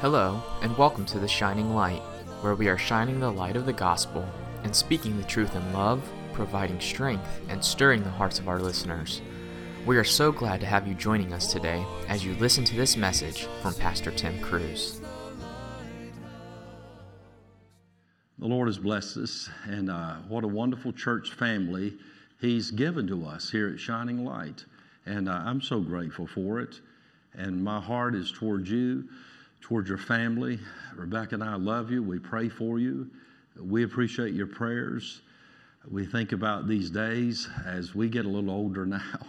Hello, and welcome to The Shining Light, where we are shining the light of the gospel and speaking the truth in love, providing strength, and stirring the hearts of our listeners. We are so glad to have you joining us today as you listen to this message from Pastor Tim Cruz. The Lord has blessed us, and uh, what a wonderful church family He's given to us here at Shining Light. And uh, I'm so grateful for it. And my heart is towards you, towards your family. Rebecca and I love you. We pray for you. We appreciate your prayers. We think about these days as we get a little older now.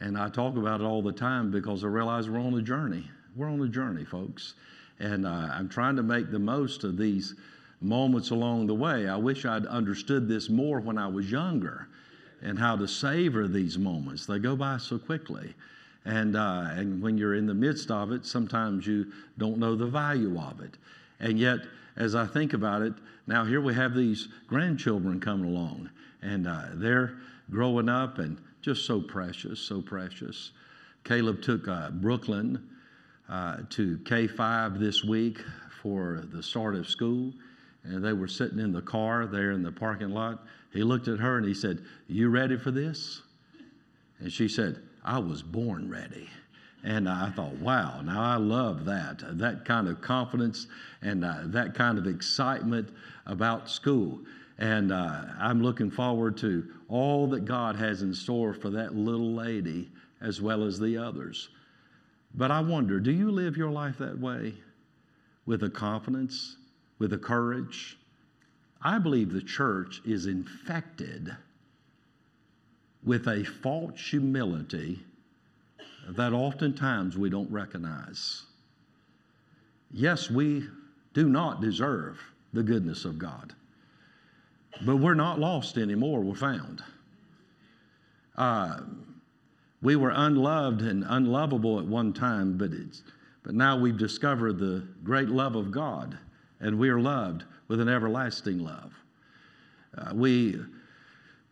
And I talk about it all the time because I realize we're on a journey. We're on a journey, folks. And uh, I'm trying to make the most of these moments along the way. I wish I'd understood this more when I was younger and how to savor these moments. They go by so quickly. And, uh, and when you're in the midst of it, sometimes you don't know the value of it. And yet, as I think about it, now here we have these grandchildren coming along, and uh, they're growing up and just so precious, so precious. Caleb took uh, Brooklyn uh, to K 5 this week for the start of school, and they were sitting in the car there in the parking lot. He looked at her and he said, You ready for this? And she said, I was born ready. And I thought, wow, now I love that, that kind of confidence and uh, that kind of excitement about school. And uh, I'm looking forward to all that God has in store for that little lady as well as the others. But I wonder, do you live your life that way? With a confidence, with a courage? I believe the church is infected with a false humility that oftentimes we don't recognize. Yes, we do not deserve the goodness of God, but we're not lost anymore, we're found. Uh, we were unloved and unlovable at one time, but, it's, but now we've discovered the great love of God, and we are loved with an everlasting love. Uh, we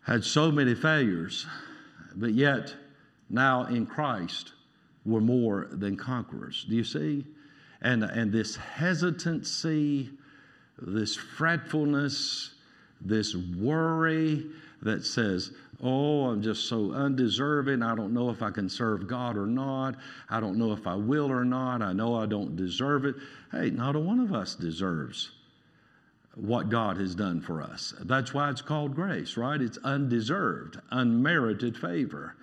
had so many failures, but yet now in Christ we're more than conquerors. Do you see? And, and this hesitancy, this fretfulness, this worry that says, Oh, I'm just so undeserving. I don't know if I can serve God or not. I don't know if I will or not. I know I don't deserve it. Hey, not a one of us deserves what God has done for us. That's why it's called grace, right? It's undeserved, unmerited favor.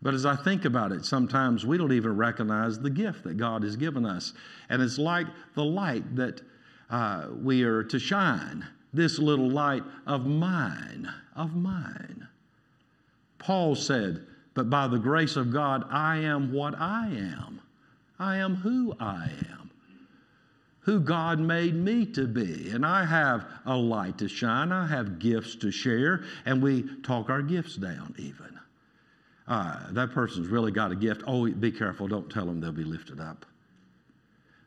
But as I think about it, sometimes we don't even recognize the gift that God has given us. And it's like the light that uh, we are to shine this little light of mine, of mine. Paul said, But by the grace of God, I am what I am. I am who I am who God made me to be. And I have a light to shine, I have gifts to share, and we talk our gifts down even. Uh, that person's really got a gift. Oh, be careful, don't tell them they'll be lifted up.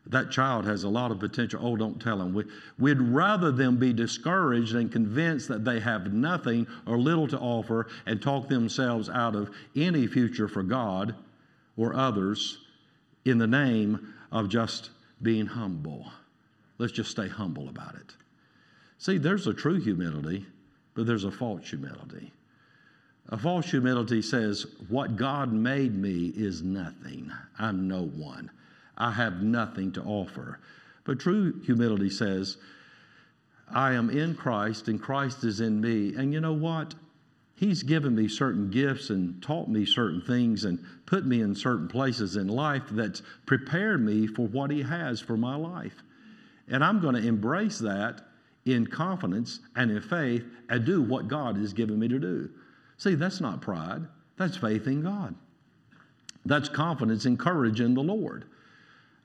That child has a lot of potential. Oh, don't tell them. We, we'd rather them be discouraged and convinced that they have nothing or little to offer and talk themselves out of any future for God or others in the name of just being humble. Let's just stay humble about it. See, there's a true humility, but there's a false humility. A false humility says, What God made me is nothing. I'm no one. I have nothing to offer. But true humility says, I am in Christ and Christ is in me. And you know what? He's given me certain gifts and taught me certain things and put me in certain places in life that's prepared me for what He has for my life. And I'm going to embrace that in confidence and in faith and do what God has given me to do. See, that's not pride, that's faith in God. That's confidence and courage in the Lord.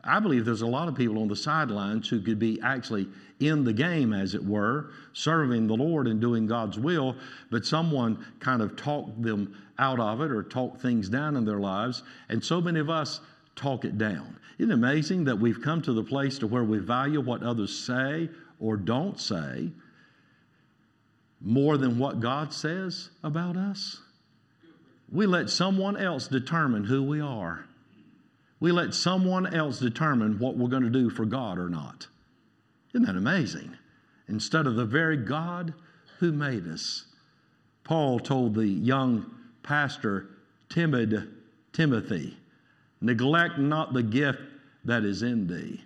I believe there's a lot of people on the sidelines who could be actually in the game, as it were, serving the Lord and doing God's will, but someone kind of talked them out of it or talked things down in their lives. And so many of us talk it down. Isn't it amazing that we've come to the place to where we value what others say or don't say more than what God says about us? We let someone else determine who we are. We let someone else determine what we're going to do for God or not. Isn't that amazing? Instead of the very God who made us. Paul told the young pastor, timid Timothy, neglect not the gift that is in thee.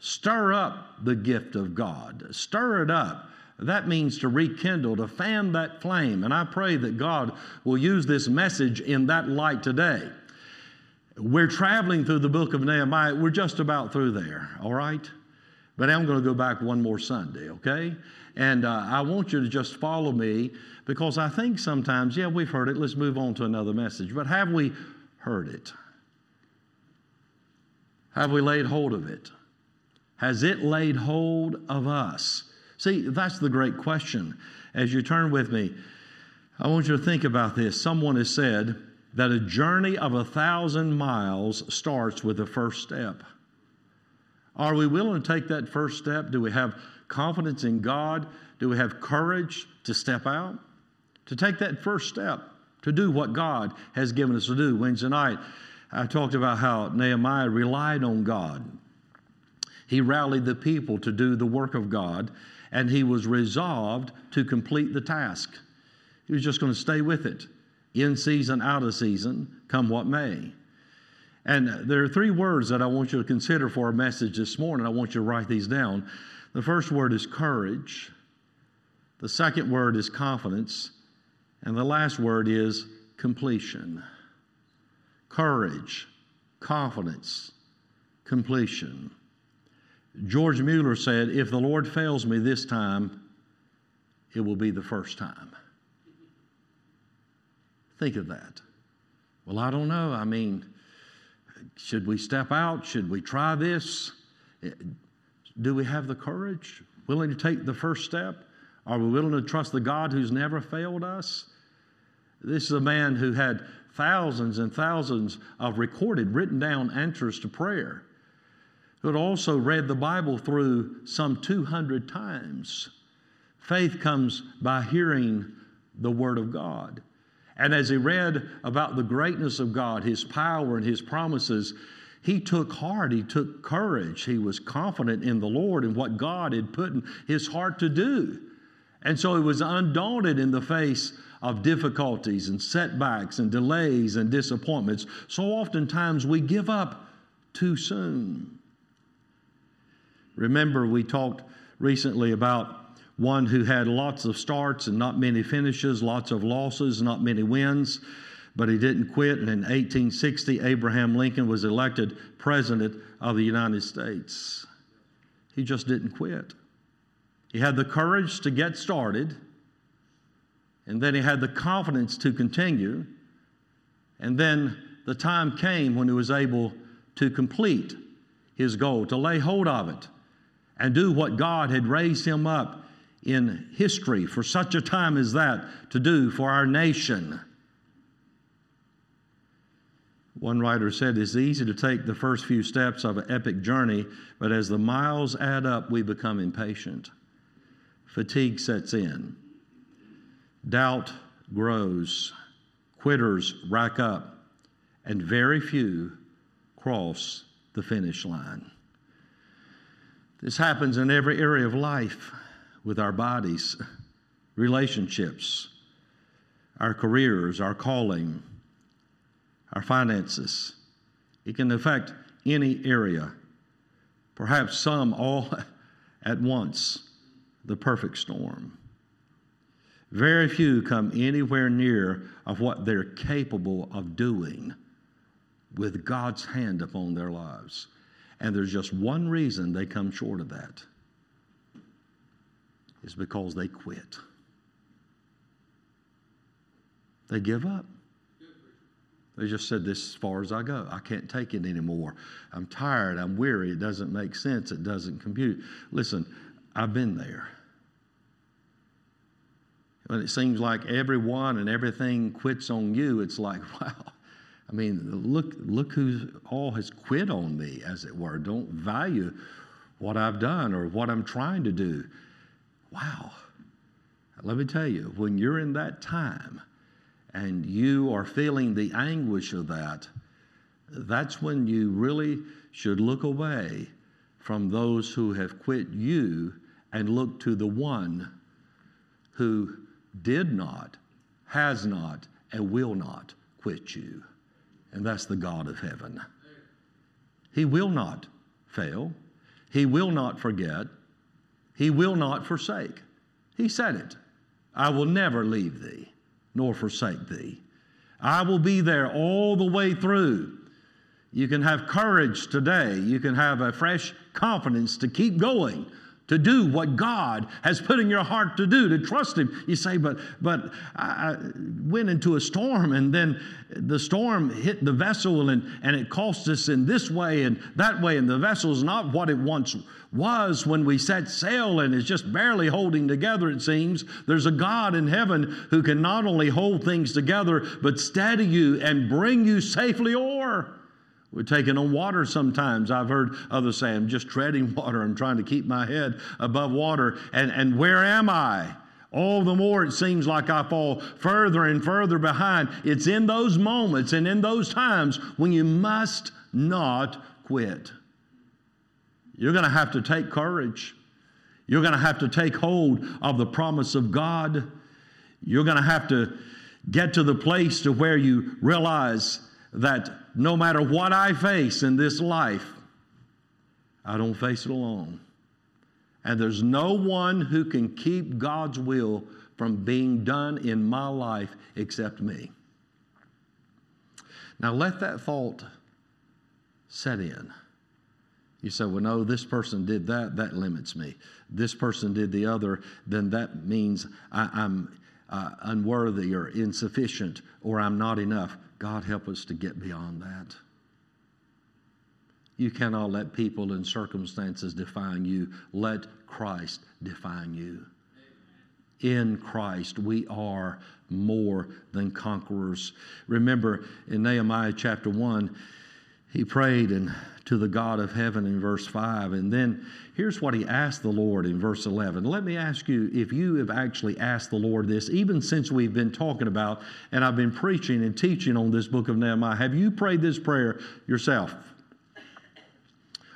Stir up the gift of God. Stir it up. That means to rekindle, to fan that flame. And I pray that God will use this message in that light today. We're traveling through the book of Nehemiah. We're just about through there, all right? But I'm going to go back one more Sunday, okay? And uh, I want you to just follow me because I think sometimes, yeah, we've heard it. Let's move on to another message. But have we heard it? Have we laid hold of it? Has it laid hold of us? See, that's the great question. As you turn with me, I want you to think about this. Someone has said that a journey of a thousand miles starts with the first step. Are we willing to take that first step? Do we have confidence in God? Do we have courage to step out? To take that first step, to do what God has given us to do. Wednesday night, I talked about how Nehemiah relied on God. He rallied the people to do the work of God, and he was resolved to complete the task. He was just going to stay with it, in season, out of season, come what may. And there are three words that I want you to consider for our message this morning. I want you to write these down. The first word is courage, the second word is confidence, and the last word is completion. Courage, confidence, completion. George Mueller said, If the Lord fails me this time, it will be the first time. Think of that. Well, I don't know. I mean, should we step out? Should we try this? Do we have the courage? Willing to take the first step? Are we willing to trust the God who's never failed us? This is a man who had thousands and thousands of recorded, written down answers to prayer, who had also read the Bible through some 200 times. Faith comes by hearing the Word of God. And as he read about the greatness of God, His power, and His promises, he took heart, he took courage, he was confident in the Lord and what God had put in his heart to do. And so he was undaunted in the face of difficulties and setbacks and delays and disappointments. So oftentimes we give up too soon. Remember, we talked recently about one who had lots of starts and not many finishes, lots of losses, not many wins, but he didn't quit. And in 1860, Abraham Lincoln was elected president of the United States. He just didn't quit. He had the courage to get started, and then he had the confidence to continue. And then the time came when he was able to complete his goal, to lay hold of it, and do what God had raised him up in history for such a time as that to do for our nation. One writer said, It's easy to take the first few steps of an epic journey, but as the miles add up, we become impatient. Fatigue sets in, doubt grows, quitters rack up, and very few cross the finish line. This happens in every area of life with our bodies, relationships, our careers, our calling, our finances. It can affect any area, perhaps some all at once the perfect storm. Very few come anywhere near of what they're capable of doing with God's hand upon their lives. And there's just one reason they come short of that is because they quit. They give up. They just said, This as far as I go. I can't take it anymore. I'm tired. I'm weary. It doesn't make sense. It doesn't compute. Listen, I've been there. When it seems like everyone and everything quits on you, it's like, wow. I mean, look, look who all has quit on me, as it were. Don't value what I've done or what I'm trying to do. Wow. Let me tell you, when you're in that time and you are feeling the anguish of that, that's when you really should look away from those who have quit you and look to the one who did not, has not, and will not quit you. And that's the God of heaven. He will not fail. He will not forget. He will not forsake. He said it I will never leave thee nor forsake thee. I will be there all the way through. You can have courage today. You can have a fresh confidence to keep going, to do what God has put in your heart to do, to trust Him. You say, but but I went into a storm and then the storm hit the vessel and, and it cost us in this way and that way, and the vessel is not what it once was when we set sail and is just barely holding together, it seems. There's a God in heaven who can not only hold things together, but steady you and bring you safely o'er. We're taking on water sometimes. I've heard others say, I'm just treading water. I'm trying to keep my head above water. And, and where am I? All the more it seems like I fall further and further behind. It's in those moments and in those times when you must not quit. You're going to have to take courage. You're going to have to take hold of the promise of God. You're going to have to get to the place to where you realize that no matter what I face in this life, I don't face it alone. And there's no one who can keep God's will from being done in my life except me. Now let that thought set in. You say, well, no, this person did that, that limits me. This person did the other, then that means I, am uh, unworthy or insufficient or I'm not enough. God help us to get beyond that. You cannot let people and circumstances define you. Let Christ define you. In Christ, we are more than conquerors. Remember in Nehemiah chapter 1, he prayed and to the God of heaven in verse 5. And then here's what he asked the Lord in verse 11. Let me ask you if you have actually asked the Lord this, even since we've been talking about and I've been preaching and teaching on this book of Nehemiah. Have you prayed this prayer yourself?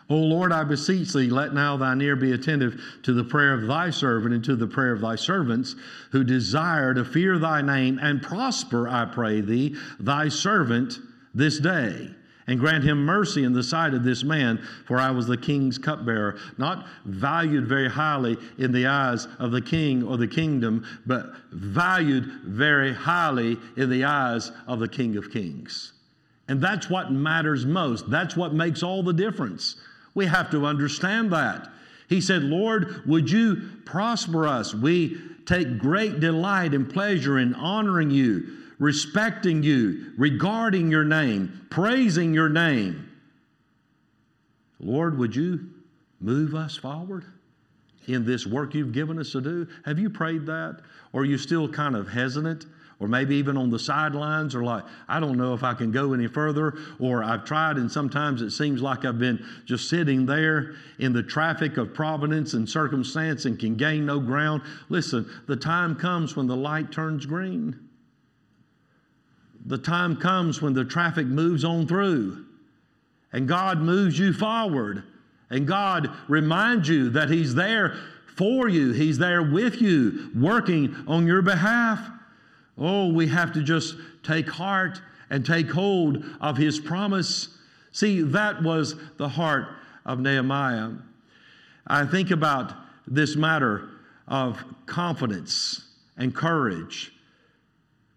O Lord, I beseech thee, let now thine ear be attentive to the prayer of thy servant and to the prayer of thy servants who desire to fear thy name and prosper, I pray thee, thy servant this day and grant him mercy in the sight of this man, for I was the king's cupbearer, not valued very highly in the eyes of the king or the kingdom, but valued very highly in the eyes of the king of kings. And that's what matters most. That's what makes all the difference. We have to understand that. He said, Lord, would you prosper us? We take great delight and pleasure in honoring you respecting you, regarding your name, praising your name. Lord, would you move us forward in this work you've given us to do? Have you prayed that? Or are you still kind of hesitant? Or maybe even on the sidelines, or like, I don't know if I can go any further, or I've tried, and sometimes it seems like I've been just sitting there in the traffic of providence and circumstance and can gain no ground. Listen, the time comes when the light turns green the time comes when the traffic moves on through and God moves you forward and God reminds you that He's there for you, He's there with you, working on your behalf. Oh, we have to just take heart and take hold of His promise. See, that was the heart of Nehemiah. I think about this matter of confidence and courage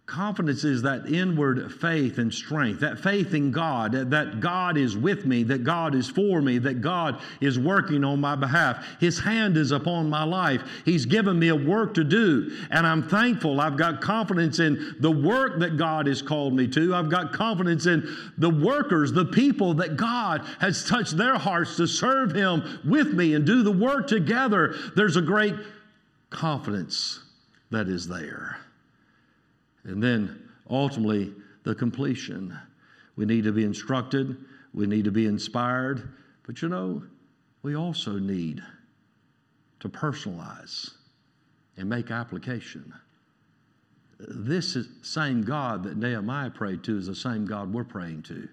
Confidence is that inward faith and strength, that faith in God, that God is with me, that God is for me, that God is working on my behalf. His hand is upon my life. He's given me a work to do, and I'm thankful. I've got confidence in the work that God has called me to. I've got confidence in the workers, the people that God has touched their hearts to serve Him with me and do the work together. There's a great confidence that is there. And then ultimately, the completion. We need to be instructed, we need to be inspired, but you know, we also need to personalize and make application. This is same God that Nehemiah prayed to is the same God we're praying to.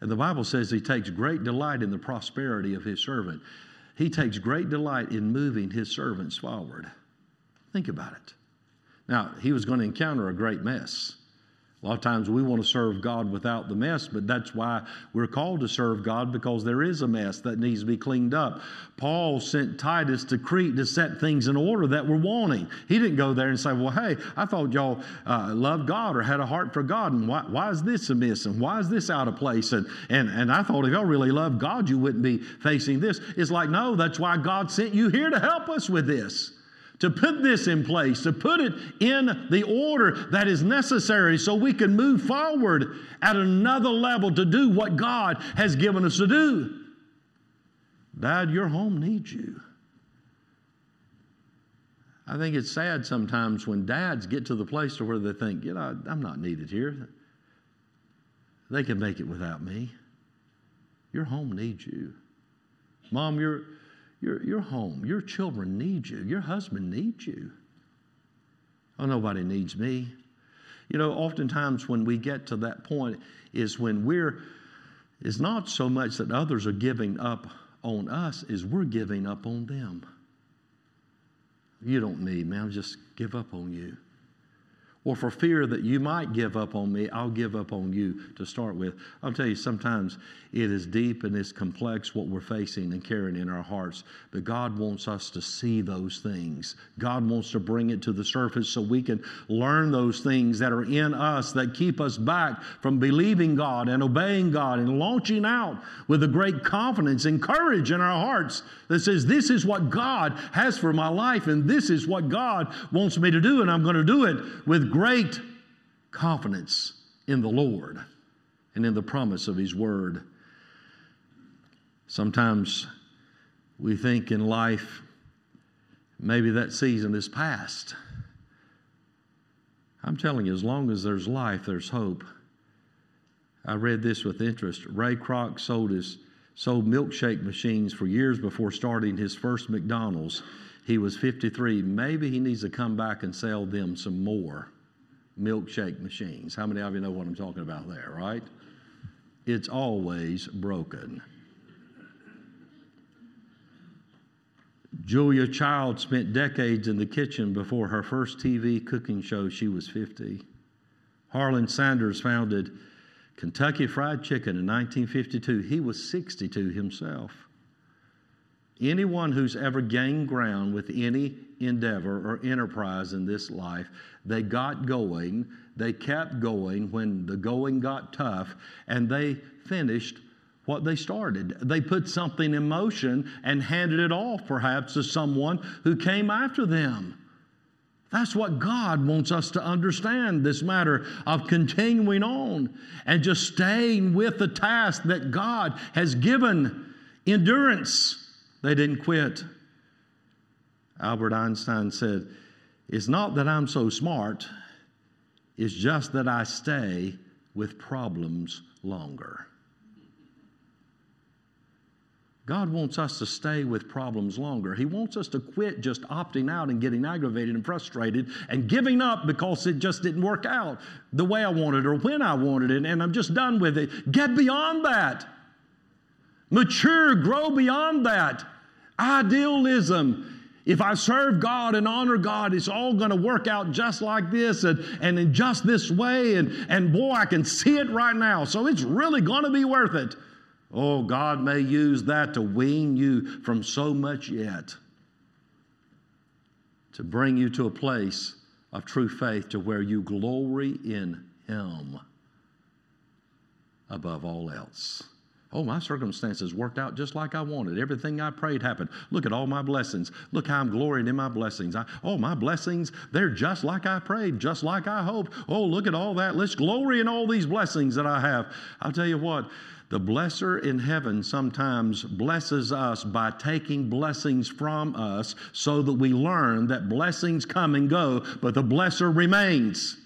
And the Bible says he takes great delight in the prosperity of his servant. He takes great delight in moving his servants forward. Think about it. Now, he was going to encounter a great mess. A lot of times we want to serve God without the mess, but that's why we're called to serve God because there is a mess that needs to be cleaned up. Paul sent Titus to Crete to set things in order that were wanting. He didn't go there and say, Well, hey, I thought y'all uh, loved God or had a heart for God, and why, why is this amiss and why is this out of place? And, and, and I thought if y'all really loved God, you wouldn't be facing this. It's like, no, that's why God sent you here to help us with this to put this in place, to put it in the order that is necessary so we can move forward at another level to do what God has given us to do. Dad, your home needs you. I think it's sad sometimes when dads get to the place to where they think, you know, I'm not needed here. They can make it without me. Your home needs you. Mom, you're your, your home, your children need you, your husband needs you. Oh, nobody needs me. You know, oftentimes when we get to that point is when we're, it's not so much that others are giving up on us, is we're giving up on them. You don't need me, I'll just give up on you or for fear that you might give up on me, I'll give up on you to start with. I'll tell you, sometimes it is deep and it's complex what we're facing and carrying in our hearts, but God wants us to see those things. God wants to bring it to the surface so we can learn those things that are in us that keep us back from believing God and obeying God and launching out with a great confidence and courage in our hearts that says, This is what God has for my life, and this is what God wants me to do, and I'm going to do it with great confidence in the Lord and in the promise of His Word. Sometimes we think in life, maybe that season is past. I'm telling you, as long as there's life, there's hope. I read this with interest. Ray Kroc sold his sold milkshake machines for years before starting his first McDonald's. He was 53. Maybe he needs to come back and sell them some more milkshake machines. How many of you know what I'm talking about there, right? It's always broken. Julia Child spent decades in the kitchen before her first TV cooking show. She was 50. Harlan Sanders founded Kentucky Fried Chicken in 1952. He was 62 himself. Anyone who's ever gained ground with any endeavor or enterprise in this life, they got going, they kept going when the going got tough, and they finished what they started. They put something in motion and handed it off perhaps to someone who came after them. That's what God wants us to understand this matter of continuing on and just staying with the task that God has given endurance. They didn't quit. Albert Einstein said, It's not that I'm so smart, it's just that I stay with problems longer. God wants us to stay with problems longer. He wants us to quit just opting out and getting aggravated and frustrated and giving up because it just didn't work out the way I wanted or when I wanted it, and I'm just done with it. Get beyond that. Mature, grow beyond that. Idealism. If I serve God and honor God, it's all going to work out just like this and, and in just this way. And, and boy, I can see it right now. So it's really going to be worth it. Oh, God may use that to wean you from so much yet, to bring you to a place of true faith to where you glory in Him above all else. Oh, my circumstances worked out just like I wanted. Everything I prayed happened. Look at all my blessings. Look how I'm glorying in my blessings. I, oh, my blessings, they're just like I prayed, just like I hoped. Oh, look at all that. Let's glory in all these blessings that I have. I'll tell you what, the blesser in heaven sometimes blesses us by taking blessings from us so that we learn that blessings come and go, but the blesser remains.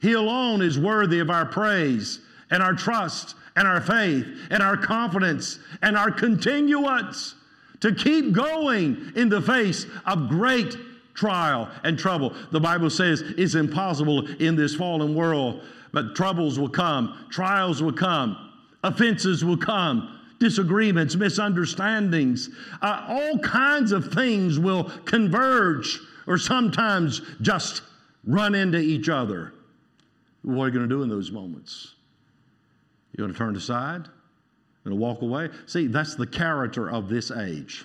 He alone is worthy of our praise and our trust and our faith and our confidence and our continuance to keep going in the face of great trial and trouble. The Bible says it's impossible in this fallen world, but troubles will come, trials will come. Offenses will come, disagreements, misunderstandings, uh, all kinds of things will converge or sometimes just run into each other. What are you going to do in those moments? You going to turn aside? To walk away? See, that's the character of this age.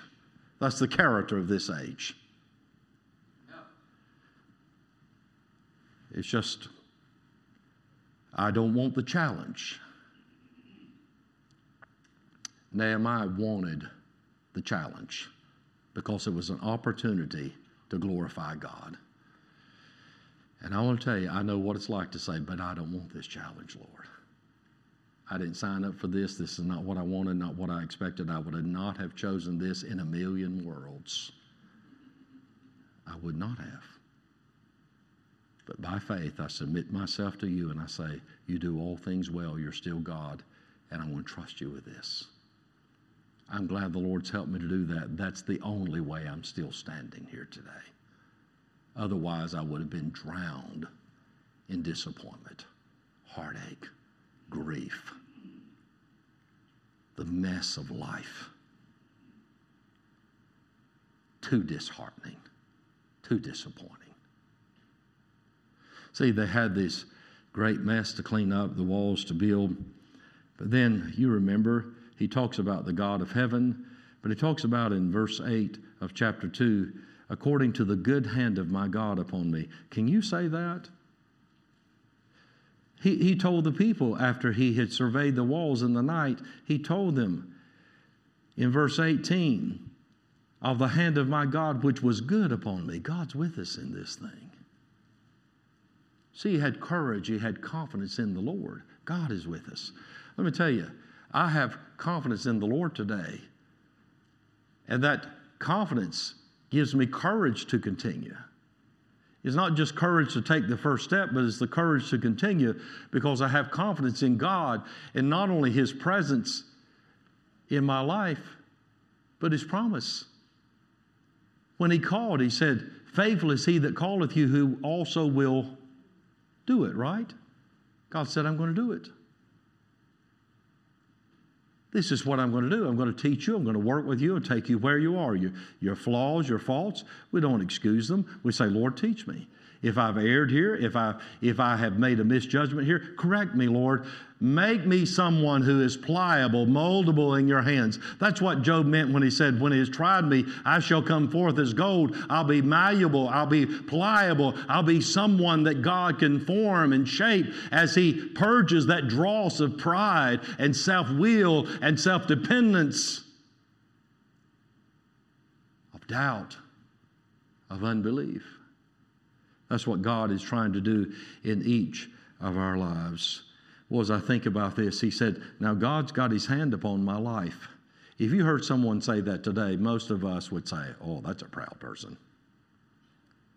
That's the character of this age. It's just, I don't want the challenge. Nehemiah wanted the challenge because it was an opportunity to glorify God. And I want to tell you, I know what it's like to say, but I don't want this challenge, Lord. I didn't sign up for this. This is not what I wanted, not what I expected. I would not have chosen this in a million worlds. I would not have. But by faith, I submit myself to you and I say, You do all things well. You're still God, and I want to trust you with this. I'm glad the Lord's helped me to do that. That's the only way I'm still standing here today. Otherwise, I would have been drowned in disappointment, heartache, grief, the mess of life. Too disheartening, too disappointing. See, they had this great mess to clean up, the walls to build. But then you remember, he talks about the God of heaven, but he talks about in verse 8 of chapter 2, according to the good hand of my God upon me. Can you say that? He, he told the people after he had surveyed the walls in the night, he told them in verse 18, of the hand of my God which was good upon me. God's with us in this thing. See, he had courage, he had confidence in the Lord. God is with us. Let me tell you, I have confidence in the Lord today. And that confidence gives me courage to continue. It's not just courage to take the first step, but it's the courage to continue because I have confidence in God and not only His presence in my life, but His promise. When He called, He said, Faithful is He that calleth you, who also will do it, right? God said, I'm going to do it. This is what I'm going to do. I'm going to teach you. I'm going to work with you and take you where you are. Your, your flaws, your faults, we don't excuse them. We say, Lord, teach me. If I've erred here, if I, if I have made a misjudgment here, correct me, Lord. Make me someone who is pliable, moldable in your hands. That's what Job meant when he said, When he has tried me, I shall come forth as gold. I'll be malleable. I'll be pliable. I'll be someone that God can form and shape as he purges that dross of pride and self will and self dependence, of doubt, of unbelief. That's what God is trying to do in each of our lives. Well, as I think about this, he said, Now God's got his hand upon my life. If you heard someone say that today, most of us would say, Oh, that's a proud person.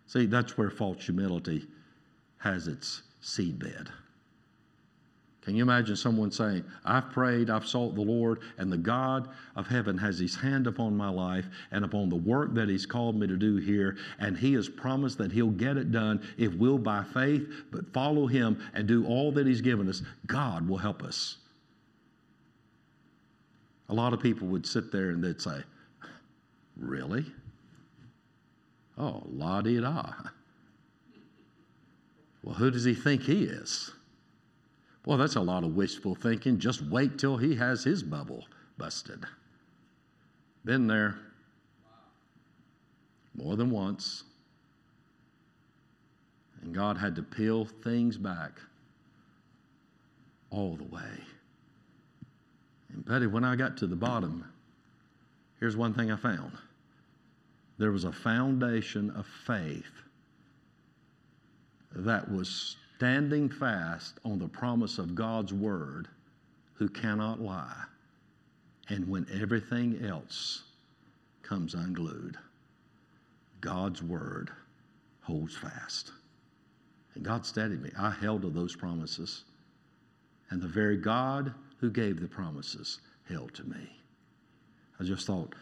See, that's where false humility has its seedbed. Can you imagine someone saying, I've prayed, I've sought the Lord, and the God of heaven has his hand upon my life and upon the work that he's called me to do here, and he has promised that he'll get it done if we'll by faith, but follow him and do all that he's given us. God will help us. A lot of people would sit there and they'd say, Really? Oh, la di da. Well, who does he think he is? Well, that's a lot of wishful thinking. Just wait till he has his bubble busted. Been there more than once. And God had to peel things back all the way. And Betty, when I got to the bottom, here's one thing I found there was a foundation of faith that was standing fast on the promise of God's word who cannot lie. And when everything else comes unglued, God's word holds fast. And God steadied me. I held to those promises. And the very God who gave the promises held to me. I just thought,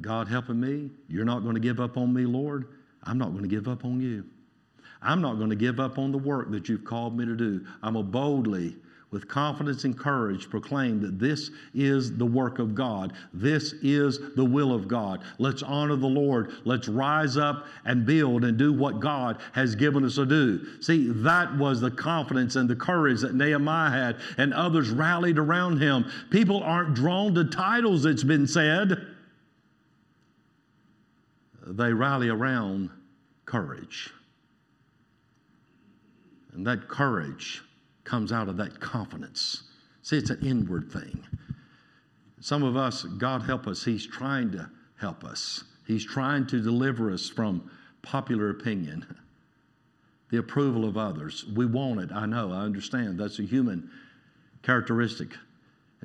God helping me, you're not going to give up on me, Lord. I'm not going to give up on you. I'm not going to give up on the work that you've called me to do. I'm going to boldly, with confidence and courage proclaim that this is the work of God. This is the will of God. Let's honor the Lord. Let's rise up and build and do what God has given us to do. See, that was the confidence and the courage that Nehemiah had, and others rallied around him. People aren't drawn to titles, it's been said. They rally around courage. And that courage comes out of that confidence. See, it's an inward thing. Some of us, God help us, He's trying to help us. He's trying to deliver us from popular opinion, the approval of others. We want it, I know, I understand. That's a human characteristic.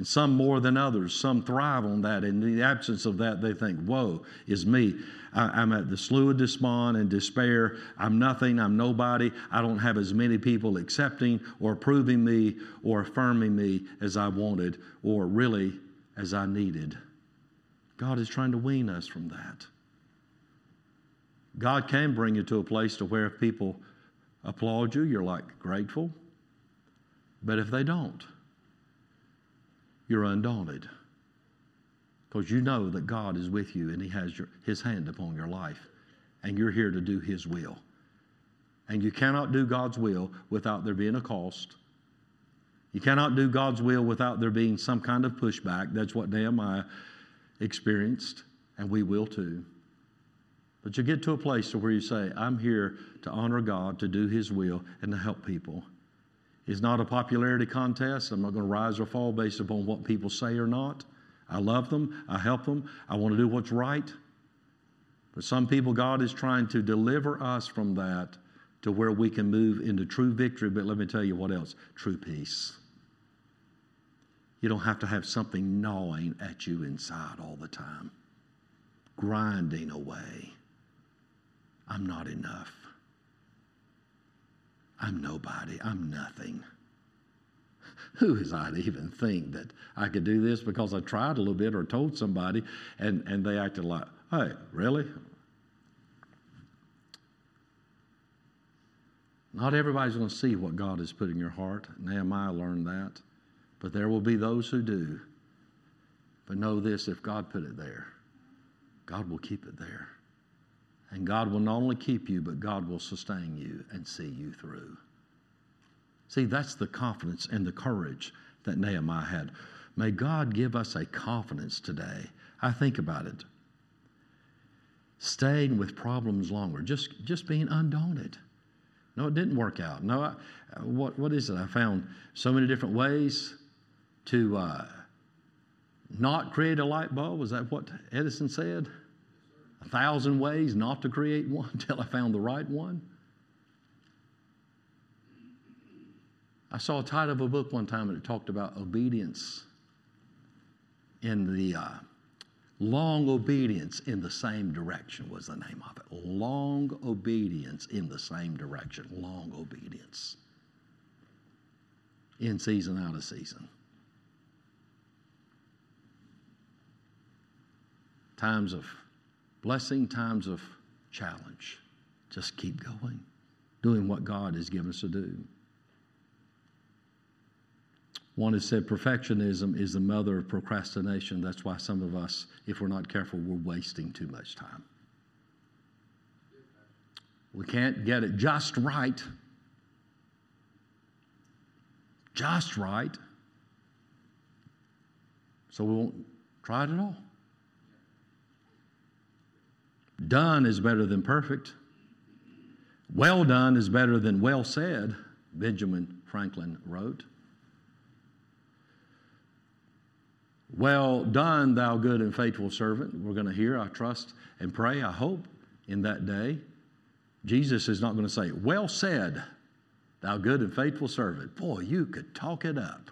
And some more than others. Some thrive on that. In the absence of that, they think, Woe is me. I, am at the slough of despond and despair. I'm nothing. I'm nobody. I don't have as many people accepting or approving me or affirming me as I wanted or really as I needed. God is trying to wean us from that. God can bring you to a place to where if people applaud you, you're like grateful. But if they don't, you're undaunted because you know that God is with you and He has your, His hand upon your life, and you're here to do His will. And you cannot do God's will without there being a cost. You cannot do God's will without there being some kind of pushback. That's what Nehemiah experienced, and we will too. But you get to a place to where you say, I'm here to honor God, to do His will, and to help people is not a popularity contest. I'm not going to rise or fall based upon what people say or not. I love them. I help them. I want to do what's right. But some people, God is trying to deliver us from that to where we can move into true victory. But let me tell you what else true peace. You don't have to have something gnawing at you inside all the time, grinding away. I'm not enough. I'm nobody. I'm nothing. Who is I to even think that I could do this because I tried a little bit or told somebody and, and they acted like, hey, really? Not everybody's going to see what God has put in your heart. Nehemiah learned that. But there will be those who do. But know this if God put it there, God will keep it there. And God will not only keep you, but God will sustain you and see you through. See, that's the confidence and the courage that Nehemiah had. May God give us a confidence today. I think about it. Staying with problems longer, just, just being undaunted. No, it didn't work out. No, I, what, what is it? I found so many different ways to uh, not create a light bulb. Was that what Edison said? A thousand ways not to create one until I found the right one. I saw a title of a book one time and it talked about obedience in the uh, long obedience in the same direction was the name of it. Long obedience in the same direction. Long obedience. In season, out of season. Times of blessing, times of challenge. Just keep going, doing what God has given us to do. One has said perfectionism is the mother of procrastination. That's why some of us, if we're not careful, we're wasting too much time. We can't get it just right. Just right. So we won't try it at all. Done is better than perfect. Well done is better than well said, Benjamin Franklin wrote. Well done, thou good and faithful servant. We're going to hear, I trust and pray, I hope, in that day. Jesus is not going to say, Well said, thou good and faithful servant. Boy, you could talk it up.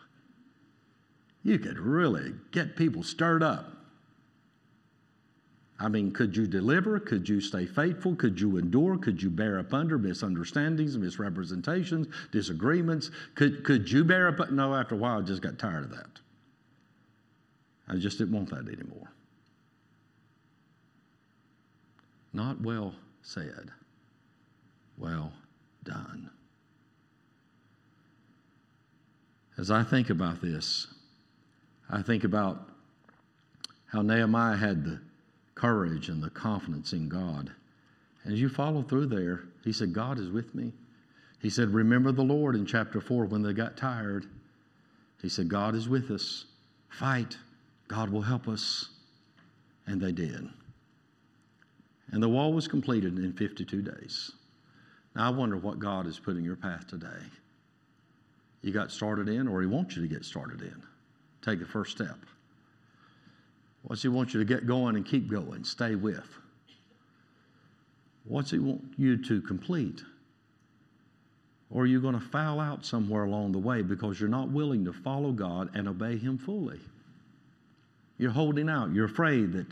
You could really get people stirred up. I mean, could you deliver? Could you stay faithful? Could you endure? Could you bear up under misunderstandings, misrepresentations, disagreements? Could, could you bear up? No, after a while, I just got tired of that. I just didn't want that anymore. Not well said, well done. As I think about this, I think about how Nehemiah had the courage and the confidence in God. And as you follow through there, he said, God is with me. He said, Remember the Lord in chapter 4 when they got tired. He said, God is with us. Fight. God will help us. And they did. And the wall was completed in 52 days. Now, I wonder what God is putting your path today. You got started in, or He wants you to get started in. Take the first step. What's He want you to get going and keep going, stay with? What's He want you to complete? Or are you going to foul out somewhere along the way because you're not willing to follow God and obey Him fully? You're holding out. You're afraid that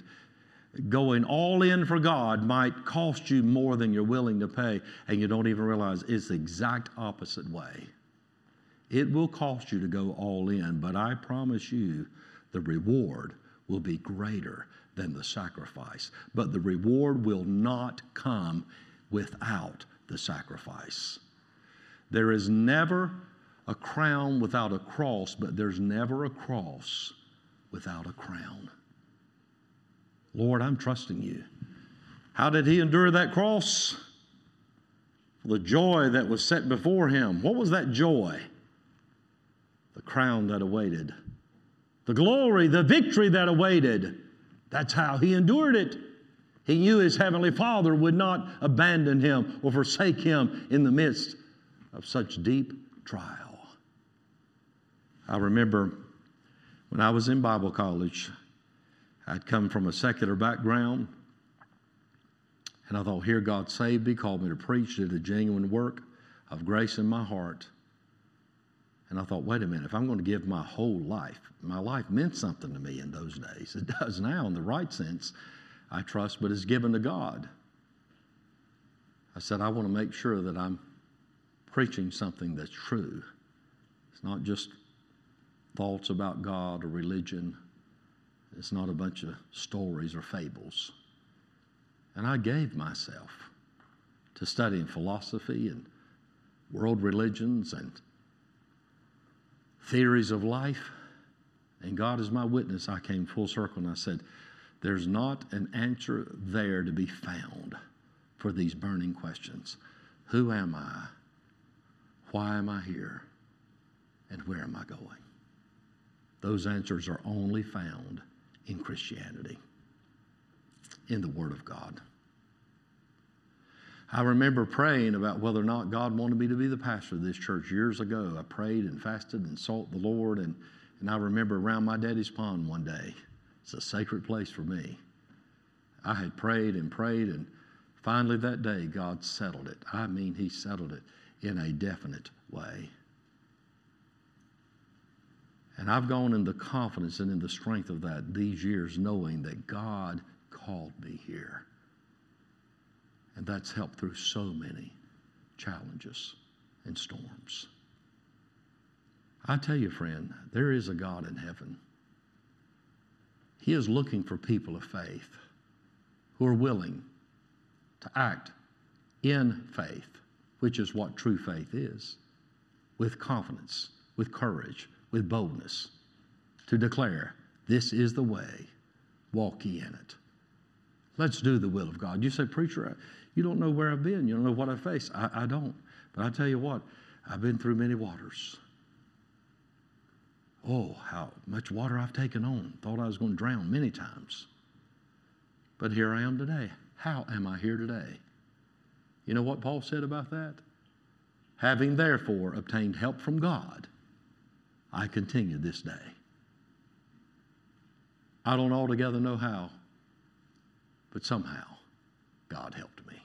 going all in for God might cost you more than you're willing to pay, and you don't even realize it's the exact opposite way. It will cost you to go all in, but I promise you the reward will be greater than the sacrifice. But the reward will not come without the sacrifice. There is never a crown without a cross, but there's never a cross without a crown. Lord, I'm trusting you. How did he endure that cross? The joy that was set before him. What was that joy? The crown that awaited, the glory, the victory that awaited. That's how he endured it. He knew his heavenly Father would not abandon him or forsake him in the midst of such deep trial. I remember when I was in Bible college, I'd come from a secular background, and I thought, here God saved me, called me to preach, did a genuine work of grace in my heart. And I thought, wait a minute, if I'm going to give my whole life, my life meant something to me in those days. It does now in the right sense, I trust, but it's given to God. I said, I want to make sure that I'm preaching something that's true. It's not just thoughts about God or religion it's not a bunch of stories or fables. And I gave myself to studying philosophy and world religions and theories of life. And God is my witness. I came full circle and I said, There's not an answer there to be found for these burning questions. Who am I? Why am I here? And where am I going? Those answers are only found in Christianity, in the Word of God. I remember praying about whether or not God wanted me to be the pastor of this church years ago. I prayed and fasted and sought the Lord, and, and I remember around my daddy's pond one day. It's a sacred place for me. I had prayed and prayed, and finally that day, God settled it. I mean, He settled it in a definite way. And I've gone in the confidence and in the strength of that these years, knowing that God called me here. And that's helped through so many challenges and storms. I tell you, friend, there is a God in heaven. He is looking for people of faith who are willing to act in faith, which is what true faith is, with confidence, with courage, with boldness to declare, This is the way, walk ye in it. Let's do the will of God. You say, Preacher, you don't know where I've been. You don't know what I face. I, I don't. But I tell you what, I've been through many waters. Oh, how much water I've taken on. Thought I was going to drown many times. But here I am today. How am I here today? You know what Paul said about that? Having therefore obtained help from God I continue this day. I don't altogether know how, but somehow God helped me.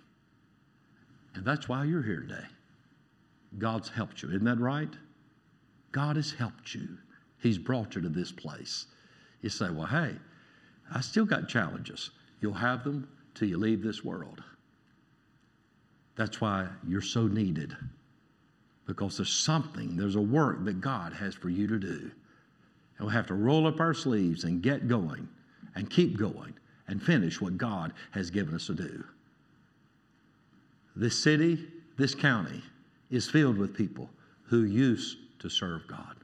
And that's why you're here today. God's helped you. Isn't that right? God has helped you. He's brought you to this place. You say, well, hey, I still got challenges. You'll have them till you leave this world. That's why you're so needed because there's something, there's a work that God has for you to do. And we have to roll up our sleeves and get going and keep going and finish what God has given us to do. This city, this county is filled with people who used to serve God.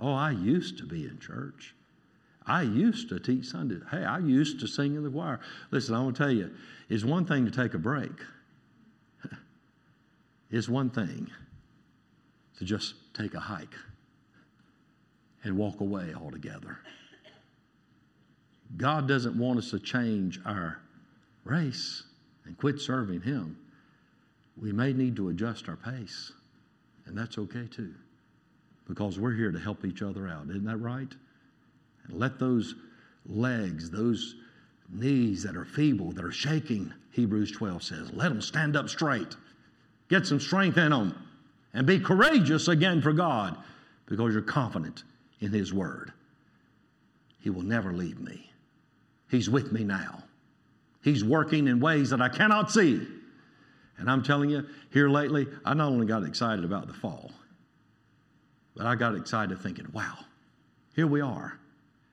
Oh, I used to be in church. I used to teach Sunday. Hey, I used to sing in the choir. Listen, I'm going to tell you, it's one thing to take a break. It's one thing to just take a hike and walk away altogether. God doesn't want us to change our race and quit serving Him. We may need to adjust our pace, and that's okay too, because we're here to help each other out. Isn't that right? And let those legs, those knees that are feeble, that are shaking, Hebrews 12 says, let them stand up straight. Get some strength in them and be courageous again for God because you're confident in His Word. He will never leave me. He's with me now. He's working in ways that I cannot see. And I'm telling you, here lately, I not only got excited about the fall, but I got excited thinking, wow, here we are.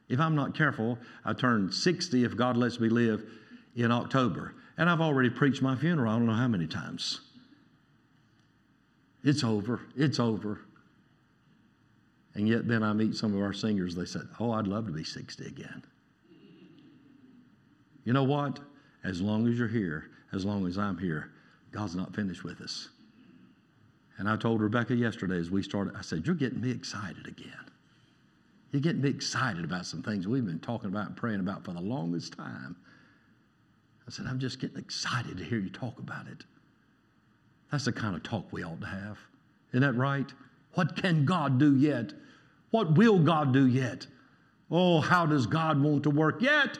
If I'm not careful, I turn 60 if God lets me live in October. And I've already preached my funeral, I don't know how many times. It's over. It's over. And yet, then I meet some of our singers, they said, Oh, I'd love to be 60 again. You know what? As long as you're here, as long as I'm here, God's not finished with us. And I told Rebecca yesterday as we started, I said, You're getting me excited again. You're getting me excited about some things we've been talking about and praying about for the longest time. I said, I'm just getting excited to hear you talk about it. That's the kind of talk we ought to have. Isn't that right? What can God do yet? What will God do yet? Oh, how does God want to work yet?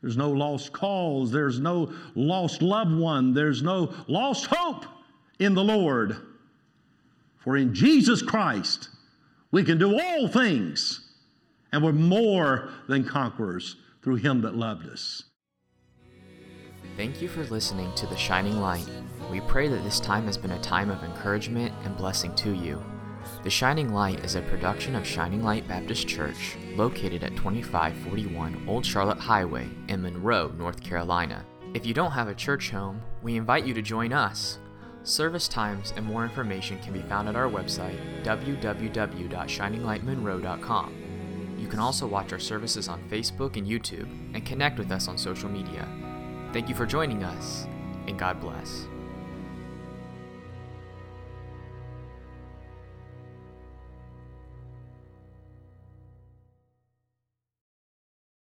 There's no lost cause. There's no lost loved one. There's no lost hope in the Lord. For in Jesus Christ, we can do all things, and we're more than conquerors through Him that loved us. Thank you for listening to The Shining Light. We pray that this time has been a time of encouragement and blessing to you. The Shining Light is a production of Shining Light Baptist Church, located at 2541 Old Charlotte Highway in Monroe, North Carolina. If you don't have a church home, we invite you to join us. Service times and more information can be found at our website, www.shininglightmonroe.com. You can also watch our services on Facebook and YouTube and connect with us on social media. Thank you for joining us, and God bless.